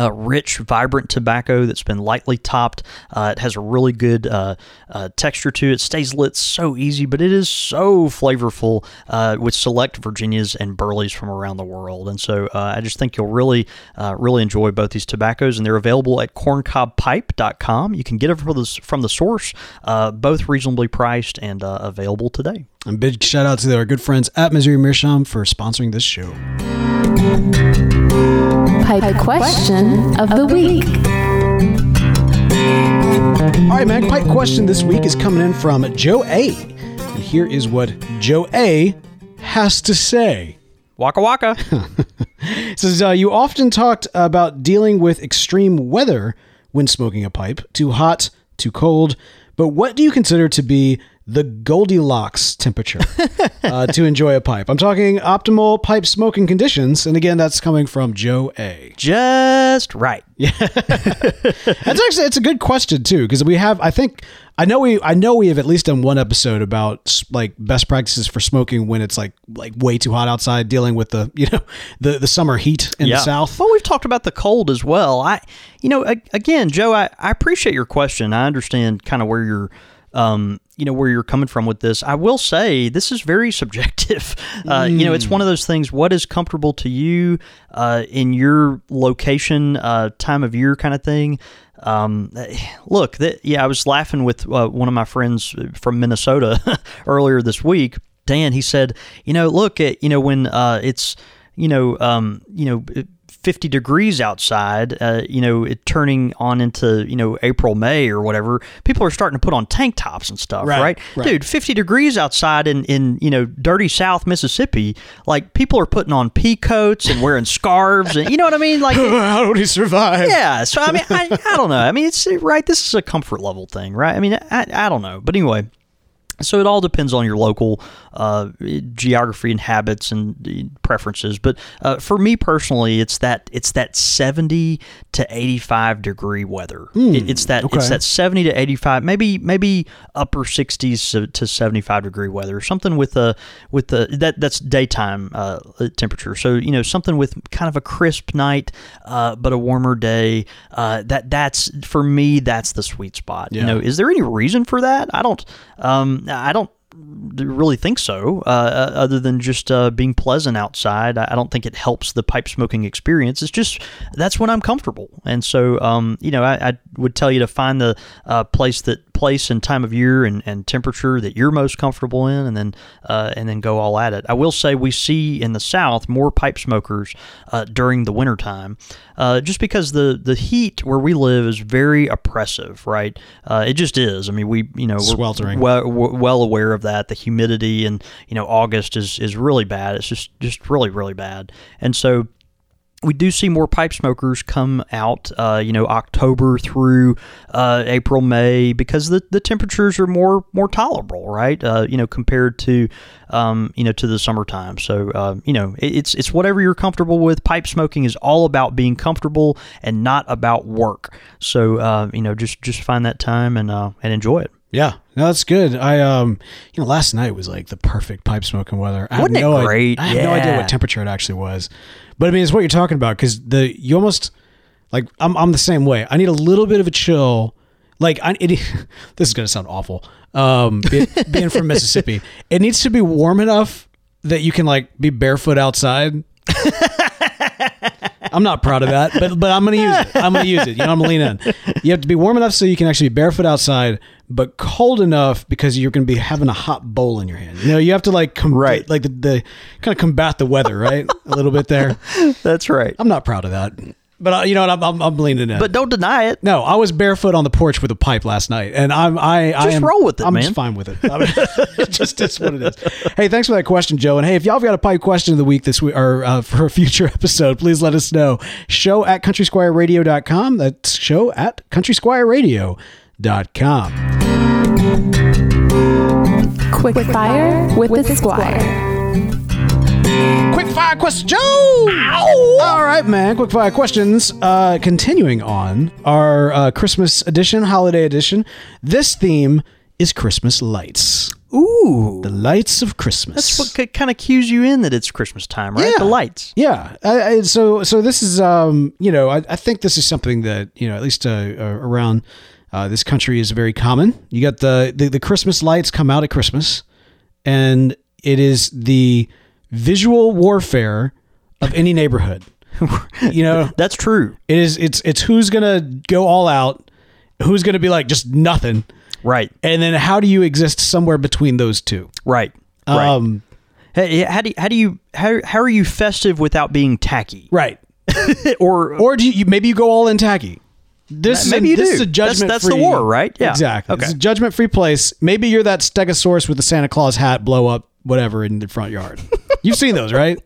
rich, vibrant tobacco that's been lightly topped. Uh, it has a really good uh, uh, texture to it. Stays lit so easy, but it is so flavorful uh, with select Virginias and Burleys from around the world. And so uh, I just think you'll really, really enjoy both these tobaccos, and they're available at corncobpipe.com. You can get them from the, from the source, both reasonably priced and available today. And big shout out to our good friends at Missouri Meerschaum for sponsoring this show. Pipe question of the week. All right, man. Pipe question this week is coming in from Joe A. And here is what Joe A has to say. Waka waka. It says, uh, You often talked about dealing with extreme weather when smoking a pipe too hot, too cold. But what do you consider to be the Goldilocks temperature uh, to enjoy a pipe? I'm talking optimal pipe smoking conditions. And again, that's coming from Joe A. Just right. Yeah. that's actually it's a good question too because we have I think I know we I know we have at least done one episode about like best practices for smoking when it's like like way too hot outside dealing with the you know the the summer heat in the south. Well, we've talked about the cold as well. I, you know, again, Joe, I, I appreciate your question. I understand kind of where you're, um, you know, where you're coming from with this. I will say this is very subjective. Uh, You know, it's one of those things. What is comfortable to you uh, in your location, uh, time of year, kind of thing. Um, look, that yeah, I was laughing with uh, one of my friends from Minnesota earlier this week. Dan, he said, you know, look at you know when uh, it's you know um, you know. 50 degrees outside, uh, you know, it turning on into, you know, April, May or whatever, people are starting to put on tank tops and stuff, Right, right? right. Dude, 50 degrees outside in, in, you know, dirty South Mississippi, like people are putting on pea coats and wearing scarves and, you know what I mean? Like, How would he survive? yeah. So, I mean, I, I don't know. I mean, it's right. This is a comfort level thing, right? I mean, I, I don't know. But anyway, so it all depends on your local uh, geography and habits and preferences. But uh, for me personally, it's that it's that seventy to eighty five degree weather. It- it's that okay. it's that seventy to eighty five, maybe maybe upper sixties to seventy five degree weather. Something with a with the that that's daytime uh, temperature. So you know something with kind of a crisp night, uh, but a warmer day. Uh, that that's for me. That's the sweet spot. Yeah. You know, is there any reason for that? I don't. Um, I don't really think so. Uh, other than just uh, being pleasant outside, I I don't think it helps the pipe smoking experience. It's just that's when I'm comfortable, and so um, you know, I, I would tell you to find the uh, place that place and time of year and, and temperature that you're most comfortable in, and then uh, and then go all at it. I will say we see in the South more pipe smokers uh, during the wintertime, uh, just because the the heat where we live is very oppressive, right? Uh, it just is. I mean, we you know we're Sweltering. well we're well aware of that. The humidity and you know August is is really bad. It's just just really really bad, and so we do see more pipe smokers come out, uh, you know, October through uh, April, May, because the, the temperatures are more more tolerable, right? Uh, you know, compared to, um, you know, to the summertime. So, uh, you know, it, it's it's whatever you're comfortable with. Pipe smoking is all about being comfortable and not about work. So, uh, you know, just just find that time and uh, and enjoy it. Yeah, no, that's good. I um, you know, last night was like the perfect pipe smoking weather. I Wasn't it no i- great? I have no idea what temperature it actually was, but I mean, it's what you're talking about because the you almost like I'm I'm the same way. I need a little bit of a chill. Like I, it, this is gonna sound awful. Um, be, being from Mississippi, it needs to be warm enough that you can like be barefoot outside. I'm not proud of that, but but I'm gonna use it. I'm gonna use it. You know, I'm gonna lean in. You have to be warm enough so you can actually be barefoot outside, but cold enough because you're gonna be having a hot bowl in your hand. You know, you have to like com- Right. like the, the kind of combat the weather, right? a little bit there. That's right. I'm not proud of that, but uh, you know what? I'm, I'm, I'm leaning in. But don't deny it. no, I was barefoot on the porch with a pipe last night, and I'm I I Just am, roll with it, I'm man. just fine with it. I mean, it just is what it is. Hey, thanks for that question, Joe. And hey, if y'all have got a pipe question of the week this week or uh, for a future episode, please let us know. Show at countrysquireradio.com. That's show at countrysquireradio.com. Quick fire with the squire. Quick fire question, Joe. All right, man. Quick fire questions. Uh, continuing on our uh, Christmas edition, holiday edition. This theme is Christmas lights. Ooh. The lights of Christmas. That's what kind of cues you in that it's Christmas time, right? Yeah. The lights. Yeah. I, I, so so this is um you know I, I think this is something that you know at least uh, uh, around uh, this country is very common. You got the, the the Christmas lights come out at Christmas, and it is the visual warfare of any neighborhood. you know, That's true. it is it's it's who's gonna go all out, who's gonna be like just nothing, Right. and then how do you exist somewhere between those two? Right. Right. Um, Hey, how do you, how do you how, how are you festive without being tacky? right. or Or do you maybe you go all in tacky? This is Maybe a, you this do. is a That's- judgment. that's the war, right? Yeah. exactly. Okay. It's a judgment free place. Maybe you're that Stegosaurus with the Santa Claus hat, blow up whatever in the front yard. You've seen those, right?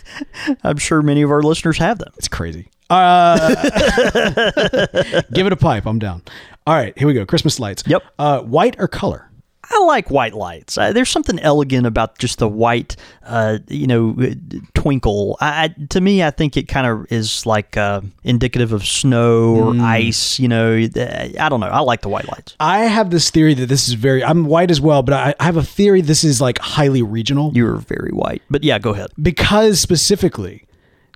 I'm sure many of our listeners have them. It's crazy. Uh, give it a pipe. I'm down. All right, here we go. Christmas lights. Yep. Uh, white or color? I like white lights. Uh, there's something elegant about just the white, uh, you know, uh, twinkle. I, I, to me, I think it kind of is like uh, indicative of snow or Mm. ice. You know, I don't know. I like the white lights. I have this theory that this is very. I'm white as well, but I, I have a theory this is like highly regional. You're very white, but yeah, go ahead. because specifically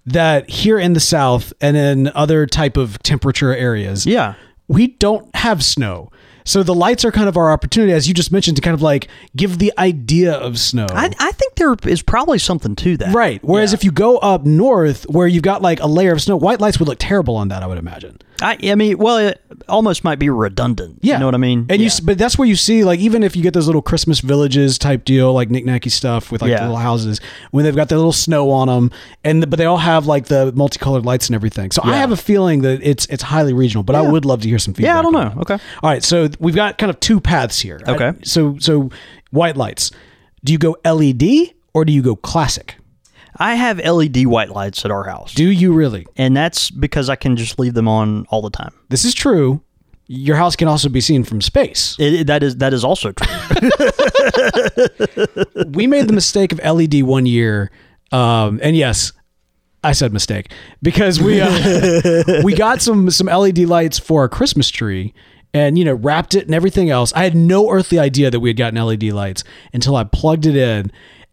that here in the south and in other type of temperature areas Yeah. we don't have snow so the lights are kind of our opportunity as you just mentioned to kind of like give the idea of snow. I, I think there is probably something to that. right. Whereas if you go up north where you've got like a layer of snow white lights would look terrible on that i would imagine I, I mean, well, it almost might be redundant. yeah You know what I mean? and you Yeah. s but that's where you see like even if you get those little christmas villages type deal like knick-knacky stuff with like Yeah. the little houses when they've got their little snow on them and but they all have like the multicolored lights and everything so i have a feeling that it's it's highly regional but i would love to hear some feedback Yeah, I don't know. Okay. all right so we've got kind of two paths here Okay. I- so so white lights do you go led or do you go classic I have LED white lights at our house, do you really and that's because I can just leave them on all the time. this is true your house can also be seen from space It, it- that is that is also true. we made the mistake of LED one year, um, and yes, I said mistake because we uh, we got some some LED lights for our Christmas tree, and you know wrapped it and everything else. I had no earthly idea that we had gotten LED lights until I plugged it in,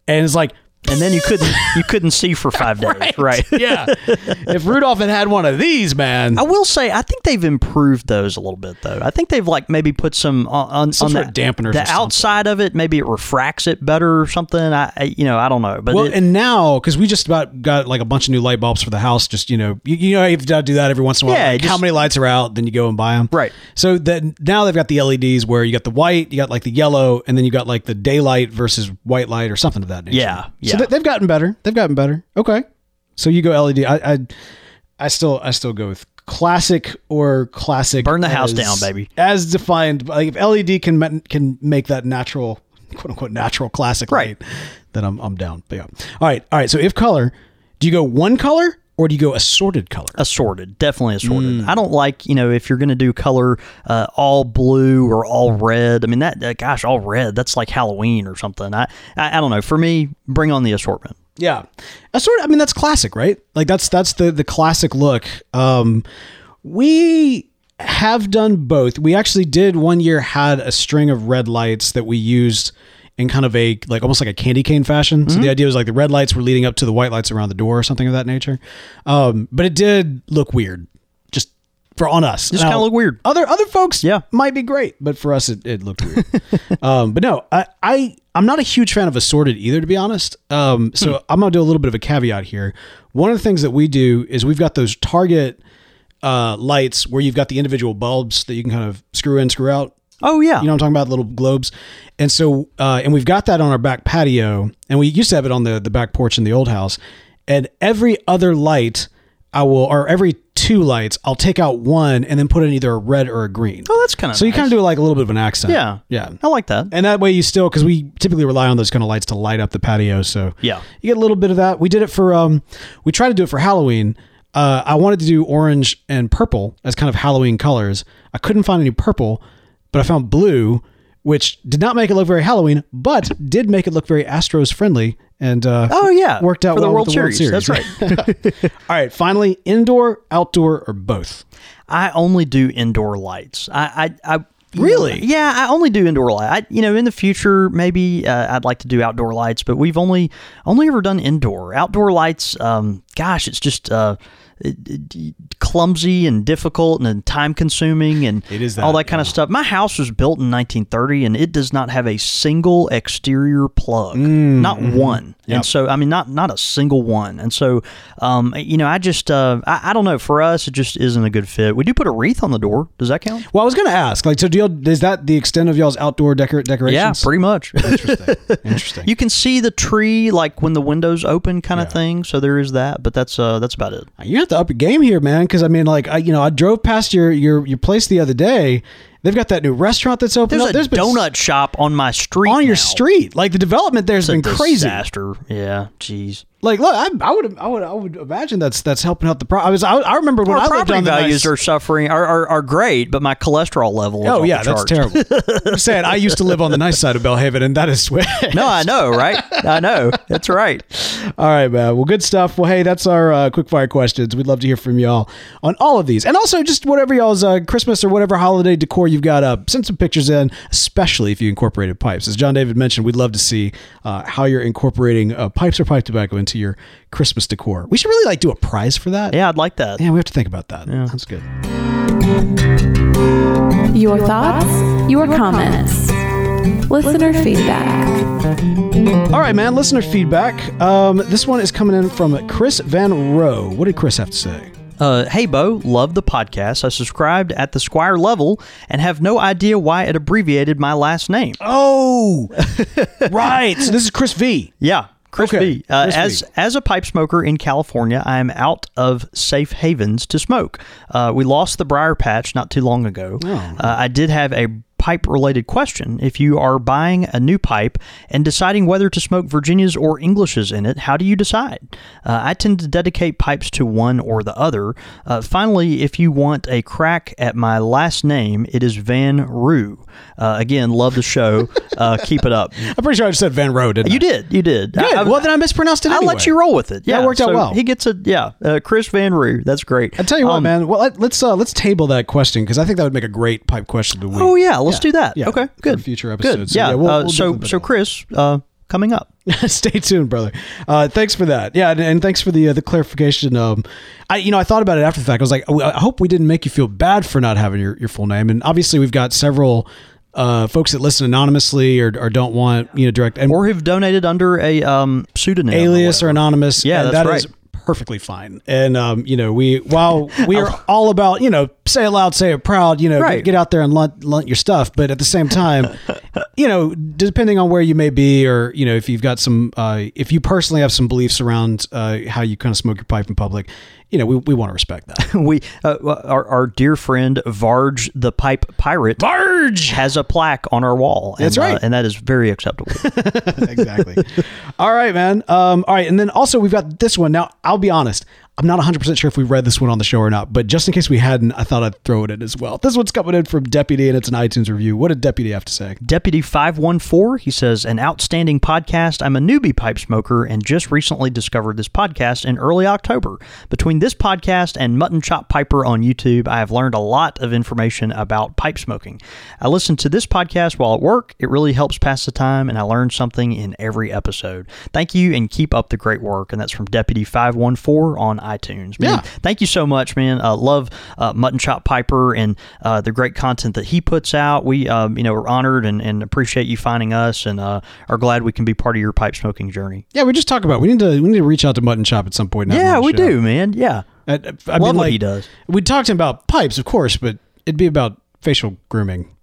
and it's like and then you couldn't you couldn't see for five days, right? yeah. if Rudolph had had one of these, man, I will say I think they've improved those a little bit though. I think they've like maybe put some uh, on, on, Some on sort the, of dampeners The outside of it, maybe it refracts it better or something. I, I you know I don't know, but well, it- and now because we just about got like a bunch of new light bulbs for the house, just you know, you, you know, you have got to do that every once in a while. Yeah, like, just- how many lights are out? Then you go and buy them. Right. So then now they've got the LEDs where you got the white, you got like the yellow, and then you got like the daylight versus white light or something of that nature. Yeah, So yeah. They- they've gotten better. They've gotten better. Okay. So you go LED. I, I, I still, I still go with classic or classic. Burn the house down, baby. As defined, like if LED can can make that natural, quote unquote, natural classic Right. light, then I'm I'm down. But yeah. All right, all right. So if color, do you go one color or do you go assorted color? assorted definitely assorted Mm. i don't like you know if you're going to do color uh, all blue or all red i mean that uh, gosh all red that's like halloween or something I, I i don't know for me bring on the assortment Yeah, assorted. I mean, that's classic, right? Like that's that's the the classic look. Um, we have done both. We actually did one year had a string of red lights that we used in kind of a like almost like a candy cane fashion. So Mm-hmm. the idea was like the red lights were leading up to the white lights around the door or something of that nature. Um, but it did look weird, just for on us. Just kinda look weird. Other other folks, Yeah. might be great, but for us, it, it looked weird. um, but no, I, I I'm not a huge fan of assorted either, to be honest. Um, so Hmm. I'm gonna do a little bit of a caveat here. One of the things that we do is we've got those Target uh, lights where you've got the individual bulbs that you can kind of screw in, screw out. Oh yeah You know what I'm talking about? Little globes. And so, uh, and we've got that on our back patio, and we used to have it on the the back porch in the old house. And every other light, I will, or every two lights, I'll take out one and then put in either a red or a green. oh that's kind of So you kind of do like a little bit of an accent. yeah Yeah. i like that And that way you still, because we typically rely on those kind of lights to light up the patio. So Yeah. you get a little bit of that. We did it for, um, we tried to do it for Halloween. Uh, I wanted to do orange and purple as kind of Halloween colors. I couldn't find any purple, but I found blue, which did not make it look very Halloween, but did make it look very Astros friendly. And uh, Oh, yeah. worked out For the well World with the World Series. That's right. All right, finally, indoor, outdoor, or both. I only do indoor lights. I, I, I Really? know, yeah, I only do indoor light. I, you know, in the future, maybe uh, I'd like to do outdoor lights, but we've only only ever done indoor. Outdoor lights, um, gosh, it's just uh, it- it- clumsy and difficult and time consuming and It is that, all that, kind of stuff. My house was built in 1930 and it does not have a single exterior plug, not one. Mm, Yep. And so, I mean, not not a single one. And so, um, you know, I just uh, I, I don't know. For us, it just isn't a good fit. We do put a wreath on the door. Does that count? Well, I was going to ask, like, so do y'all, is that the extent of y'all's outdoor decor- decorations? Yeah, pretty much. Interesting. Interesting. You can see the tree like when the windows open, kind of thing. So there is that, but that's uh that's about it. You have to up your game here, man. Because I mean, like, I you know, I drove past your your your place the other day. They've got that new restaurant that's open. There's up. a There's donut shop on my street on your now. street. Like the development there's It's been crazy. disaster. Yeah, jeez. Like, look, I, I would I would I would imagine that's that's helping out the. Pro- I was I, I remember when Our I lived property on the values nice, are suffering are, are are great, but my cholesterol level. Oh yeah, that's terrible. I'm saying I used to live on the nice side of Belhaven, and that is switch. No, I know, right? I know. That's right. All right, man. Well, good stuff. Well, hey, that's our uh, quick fire questions. We'd love to hear from y'all on all of these, and also just whatever y'all's uh, Christmas or whatever holiday decor you've got up. Send some pictures in, especially if you incorporated pipes. As Jon David mentioned, we'd love to see uh, how you're incorporating uh, pipes or pipe tobacco into your Christmas decor. We should really like do a prize for that. Yeah, I'd like that. Yeah, we have to think about that. Yeah. That's good. Your thoughts, your comments, listener feedback. All right, man. Listener feedback. Um, this one is coming in from Chris Van Rowe. What did Chris have to say? Uh, hey, Beau, love the podcast. I subscribed at the Squire level and have no idea why it abbreviated my last name. Oh, right. So this is Chris V. Yeah. Chris Okay, B. Uh, Chris as B. as a pipe smoker in California, I am out of safe havens to smoke. Uh, we lost the briar patch not too long ago. Oh. Uh, I did have a pipe related question. If you are buying a new pipe and deciding whether to smoke Virginias or Englishes in it, how do you decide? Uh, I tend to dedicate pipes to one or the other. Uh, finally, if you want a crack at my last name, it is Van Roo. Uh, again, love the show. Uh, keep it up. I'm pretty sure I just said Van Rowe, didn't You I? did. You did. Good. I- I- well, then I mispronounced it I'll anyway. let you roll with it. Yeah, Yeah, it worked out well. He gets a yeah. Uh, Chris Van Roo. That's great. I tell you what, Um, man. Well, let, let's uh, let's table that question because I think that would make a great pipe question to win. Oh yeah, let's do that. Yeah, okay, good. future Good. episodes. So, Yeah. yeah, we'll- uh, we'll so so Chris, uh, coming up. Stay tuned, brother. Uh, thanks for that. Yeah, and, and thanks for the uh, the clarification. Um, I you know I thought about it after the fact. I was like, I hope we didn't make you feel bad for not having your, your full name. And obviously, we've got several uh, folks that listen anonymously or, or don't want you know direct and Or have donated under a um, pseudonym. alias or whatever. anonymous. Yeah, that's that is right. Perfectly fine. And um, you know, we while we are all about you know say it loud, say it proud. You know, Right. get, get out there and lunt, lunt your stuff. But at the same time, you know, depending on where you may be, or you know, if you've got some, uh, if you personally have some beliefs around uh, how you kind of smoke your pipe in public, you know, we, we want to respect that. we uh, our, our dear friend Varge the Pipe Pirate Varge has a plaque on our wall. And, That's right. uh, and that is very acceptable. exactly. all right, man. Um, all right, and then also we've got this one. Now, I'll be honest. I'm not 100% sure if we read this one on the show or not, but just in case we hadn't, I thought I'd throw it in as well. This one's coming in from Deputy, and it's an iTunes review. What did Deputy have to say? Deputy 514, he says, an outstanding podcast. I'm a newbie pipe smoker and just recently discovered this podcast in early October. Between this podcast and Mutton Chop Piper on YouTube, I have learned a lot of information about pipe smoking. I listen to this podcast while at work. It really helps pass the time, and I learn something in every episode. Thank you and keep up the great work. And that's from Deputy 514 on iTunes. Man, Yeah. thank you so much, man. Uh, love uh, Mutton Chop Piper and uh, the great content that he puts out. We, um, you know, are honored and, and appreciate you finding us, and uh, are glad we can be part of your pipe smoking journey. Yeah, we just talk about. It. We need to we need to reach out to Mutton Chop at some point. and have him Yeah, we show. do, man. Yeah, I, I Love mean, what like, he does. We talked about pipes, of course, but it'd be about facial grooming.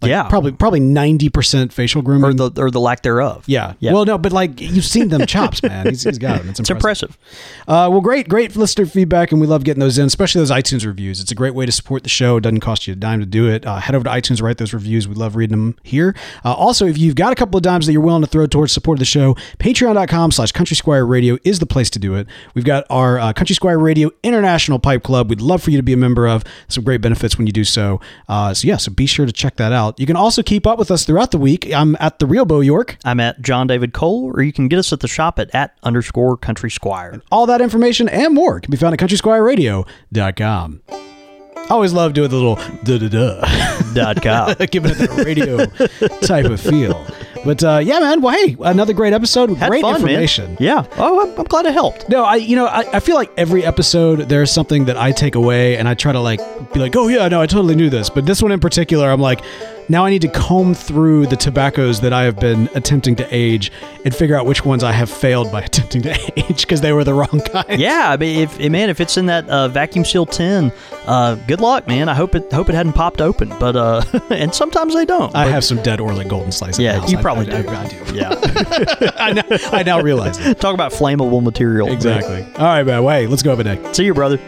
Like, yeah, probably probably ninety percent facial grooming. or the or the lack thereof. yeah. yeah. Well, no, but like you've seen them chops, man. He's, he's got them. It's it's impressive. impressive. Uh, well, great, great listener feedback, and we love getting those in, especially those iTunes reviews. It's a great way to support the show. It doesn't cost you a dime to do it. Uh, head over to iTunes, write those reviews. We love reading them here. Uh, also, if you've got a couple of dimes that you're willing to throw towards support of the show, patreon.com slash Country Squire Radio is the place to do it. We've got our uh, Country Squire Radio International Pipe Club. We'd love for you to be a member of. Some great benefits when you do so. Uh, so, yeah, so be sure to check that out. You can also keep up with us throughout the week. I'm at the Real Beau York. I'm at Jon David Cole, or you can get us at the shop at at underscore Country Squire. All that information and more can be found at countrysquireradio.com. I always love doing the little da da da, dot com. giving it that radio type of feel. But uh, yeah, man. Well, hey, another great episode. Had great fun, information. Man. Yeah. Oh, I'm, I'm glad it helped. No, I you know I, I feel like every episode there's something that I take away and I try to like be like, oh yeah, no, I totally knew this. But this one in particular, I'm like, now I need to comb through the tobaccos that I have been attempting to age and figure out which ones I have failed by attempting to age because they were the wrong kind. Yeah, I mean, if eh, man, if it's in that uh, vacuum seal tin, uh, good luck, man. I hope it hope it hadn't popped open, but uh, and sometimes they don't. I have some dead Orlik Golden Slice. Yeah, you I- probably I, do. I, I do. Yeah, I, now, I now realize it. talk about flammable material. Exactly. All right, man. Wait, let's go have a day. See you, brother.